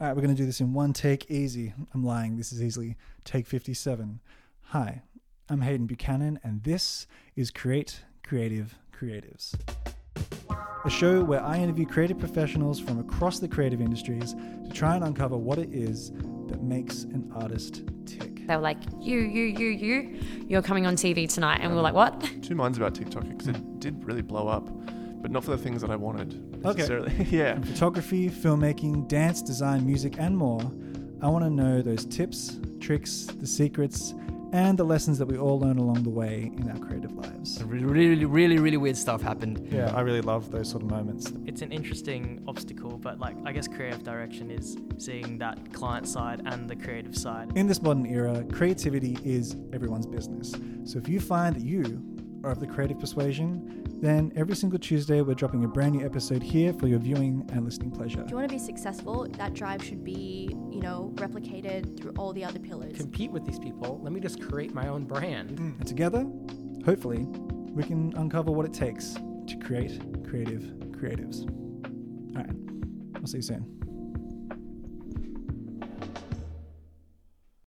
All right, we're going to do this in one take, easy. I'm lying. This is easily take 57. Hi, I'm Hayden Buchanan, and this is Create Creative Creatives, a show where I interview creative professionals from across the creative industries to try and uncover what it is that makes an artist tick. They were like, you, you, you, you, you're coming on TV tonight. And we were like, what? Two minds about TikTok because it did really blow up, but not for the things that I wanted Okay. necessarily. yeah. From photography, filmmaking, dance, design, music, and more, I want to know those tips, tricks, the secrets, and the lessons that we all learn along the way in our creative lives. Really, really, really, really weird stuff happened. Yeah, I really love those sort of moments. it's an interesting obstacle, but like I guess creative direction is seeing that client side and the creative side. In this modern era, creativity is everyone's business. So if you find that you are of the creative persuasion, then every single Tuesday we're dropping a brand new episode here for your viewing and listening pleasure. If you want to be successful, that drive should be, you know, replicated through all the other pillars. Compete with these people. Let me just create my own brand. Mm. And together, hopefully, we can uncover what it takes to create creative creatives. All right, I'll see you soon.